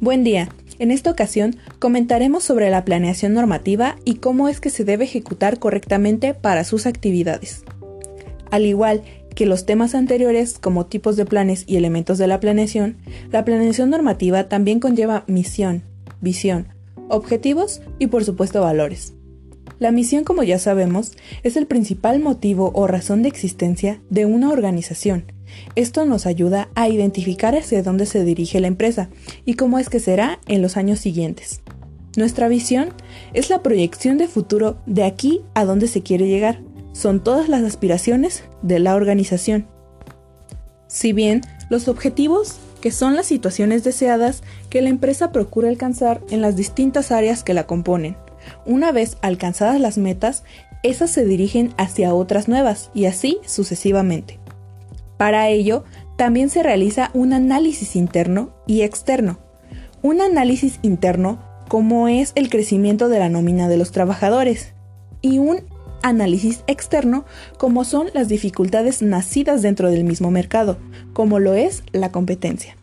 Buen día. En esta ocasión comentaremos sobre la planeación normativa y cómo es que se debe ejecutar correctamente para sus actividades. Al igual que los temas anteriores como tipos de planes y elementos de la planeación, la planeación normativa también conlleva misión, visión, objetivos y por supuesto valores. La misión, como ya sabemos, es el principal motivo o razón de existencia de una organización. Esto nos ayuda a identificar hacia dónde se dirige la empresa y cómo es que será en los años siguientes. Nuestra visión es la proyección de futuro de aquí a dónde se quiere llegar. Son todas las aspiraciones de la organización. Si bien los objetivos, que son las situaciones deseadas que la empresa procura alcanzar en las distintas áreas que la componen, una vez alcanzadas las metas, esas se dirigen hacia otras nuevas y así sucesivamente. Para ello, también se realiza un análisis interno y externo. Un análisis interno como es el crecimiento de la nómina de los trabajadores y un análisis externo como son las dificultades nacidas dentro del mismo mercado, como lo es la competencia.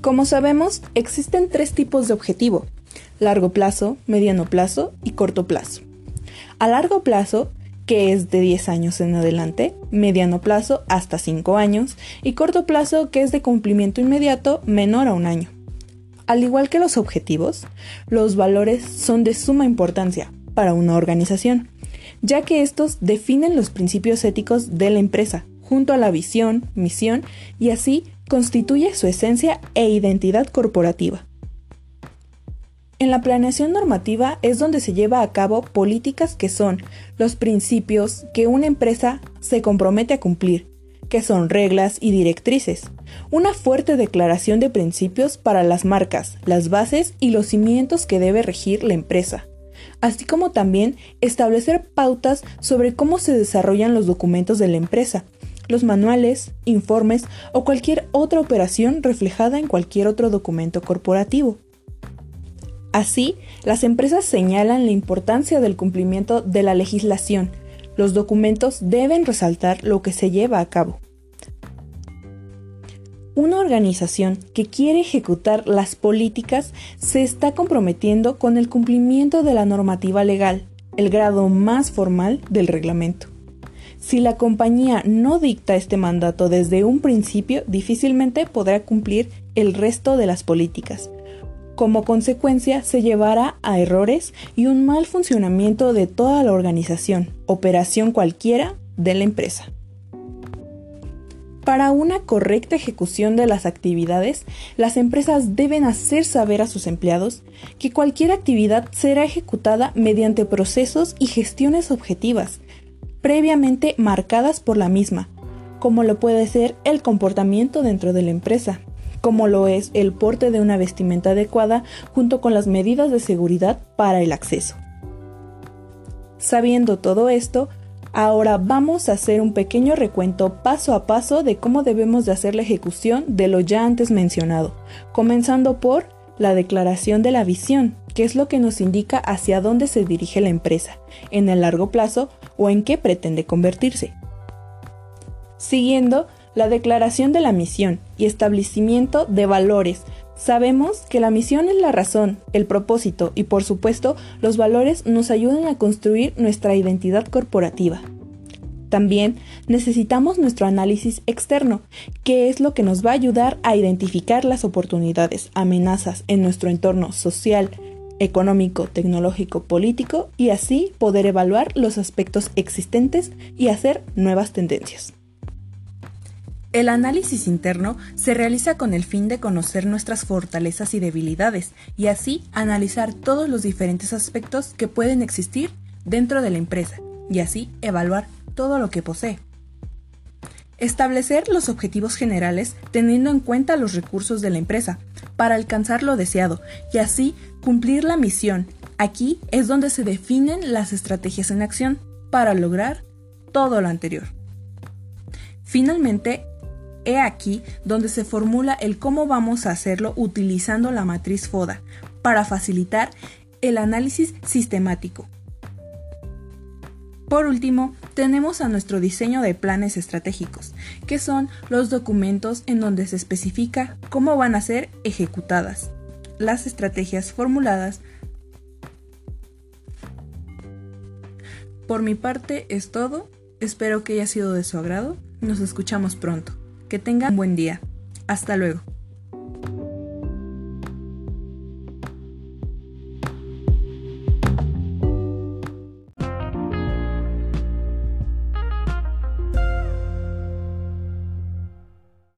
Como sabemos, existen tres tipos de objetivo, largo plazo, mediano plazo y corto plazo. A largo plazo, que es de 10 años en adelante, mediano plazo hasta 5 años y corto plazo que es de cumplimiento inmediato menor a un año. Al igual que los objetivos, los valores son de suma importancia para una organización, ya que estos definen los principios éticos de la empresa, junto a la visión, misión y así constituye su esencia e identidad corporativa. En la planeación normativa es donde se lleva a cabo políticas que son los principios que una empresa se compromete a cumplir, que son reglas y directrices, una fuerte declaración de principios para las marcas, las bases y los cimientos que debe regir la empresa, así como también establecer pautas sobre cómo se desarrollan los documentos de la empresa, los manuales, informes o cualquier otra operación reflejada en cualquier otro documento corporativo. Así, las empresas señalan la importancia del cumplimiento de la legislación. Los documentos deben resaltar lo que se lleva a cabo. Una organización que quiere ejecutar las políticas se está comprometiendo con el cumplimiento de la normativa legal, el grado más formal del reglamento. Si la compañía no dicta este mandato desde un principio, difícilmente podrá cumplir el resto de las políticas, como consecuencia, se llevará a errores y un mal funcionamiento de toda la organización, operación cualquiera de la empresa. Para una correcta ejecución de las actividades, las empresas deben hacer saber a sus empleados que cualquier actividad será ejecutada mediante procesos y gestiones objetivas, previamente marcadas por la misma, como lo puede ser el comportamiento dentro de la empresa, como lo es el porte de una vestimenta adecuada junto con las medidas de seguridad para el acceso. Sabiendo todo esto, ahora vamos a hacer un pequeño recuento paso a paso de cómo debemos de hacer la ejecución de lo ya antes mencionado, comenzando por la declaración de la visión, que es lo que nos indica hacia dónde se dirige la empresa, en el largo plazo o en qué pretende convertirse. Siguiendo, la declaración de la misión y establecimiento de valores. Sabemos que la misión es la razón, el propósito y por supuesto los valores nos ayudan a construir nuestra identidad corporativa. También necesitamos nuestro análisis externo, que es lo que nos va a ayudar a identificar las oportunidades, amenazas en nuestro entorno social, económico, tecnológico, político y así poder evaluar los aspectos existentes y hacer nuevas tendencias. El análisis interno se realiza con el fin de conocer nuestras fortalezas y debilidades y así analizar todos los diferentes aspectos que pueden existir dentro de la empresa y así evaluar todo lo que posee. Establecer los objetivos generales teniendo en cuenta los recursos de la empresa para alcanzar lo deseado y así cumplir la misión. Aquí es donde se definen las estrategias en acción para lograr todo lo anterior. Finalmente, He aquí donde se formula el cómo vamos a hacerlo utilizando la matriz FODA para facilitar el análisis sistemático. Por último, tenemos a nuestro diseño de planes estratégicos, que son los documentos en donde se especifica cómo van a ser ejecutadas las estrategias formuladas. Por mi parte es todo, espero que haya sido de su agrado, nos escuchamos pronto, que tengan un buen día, hasta luego.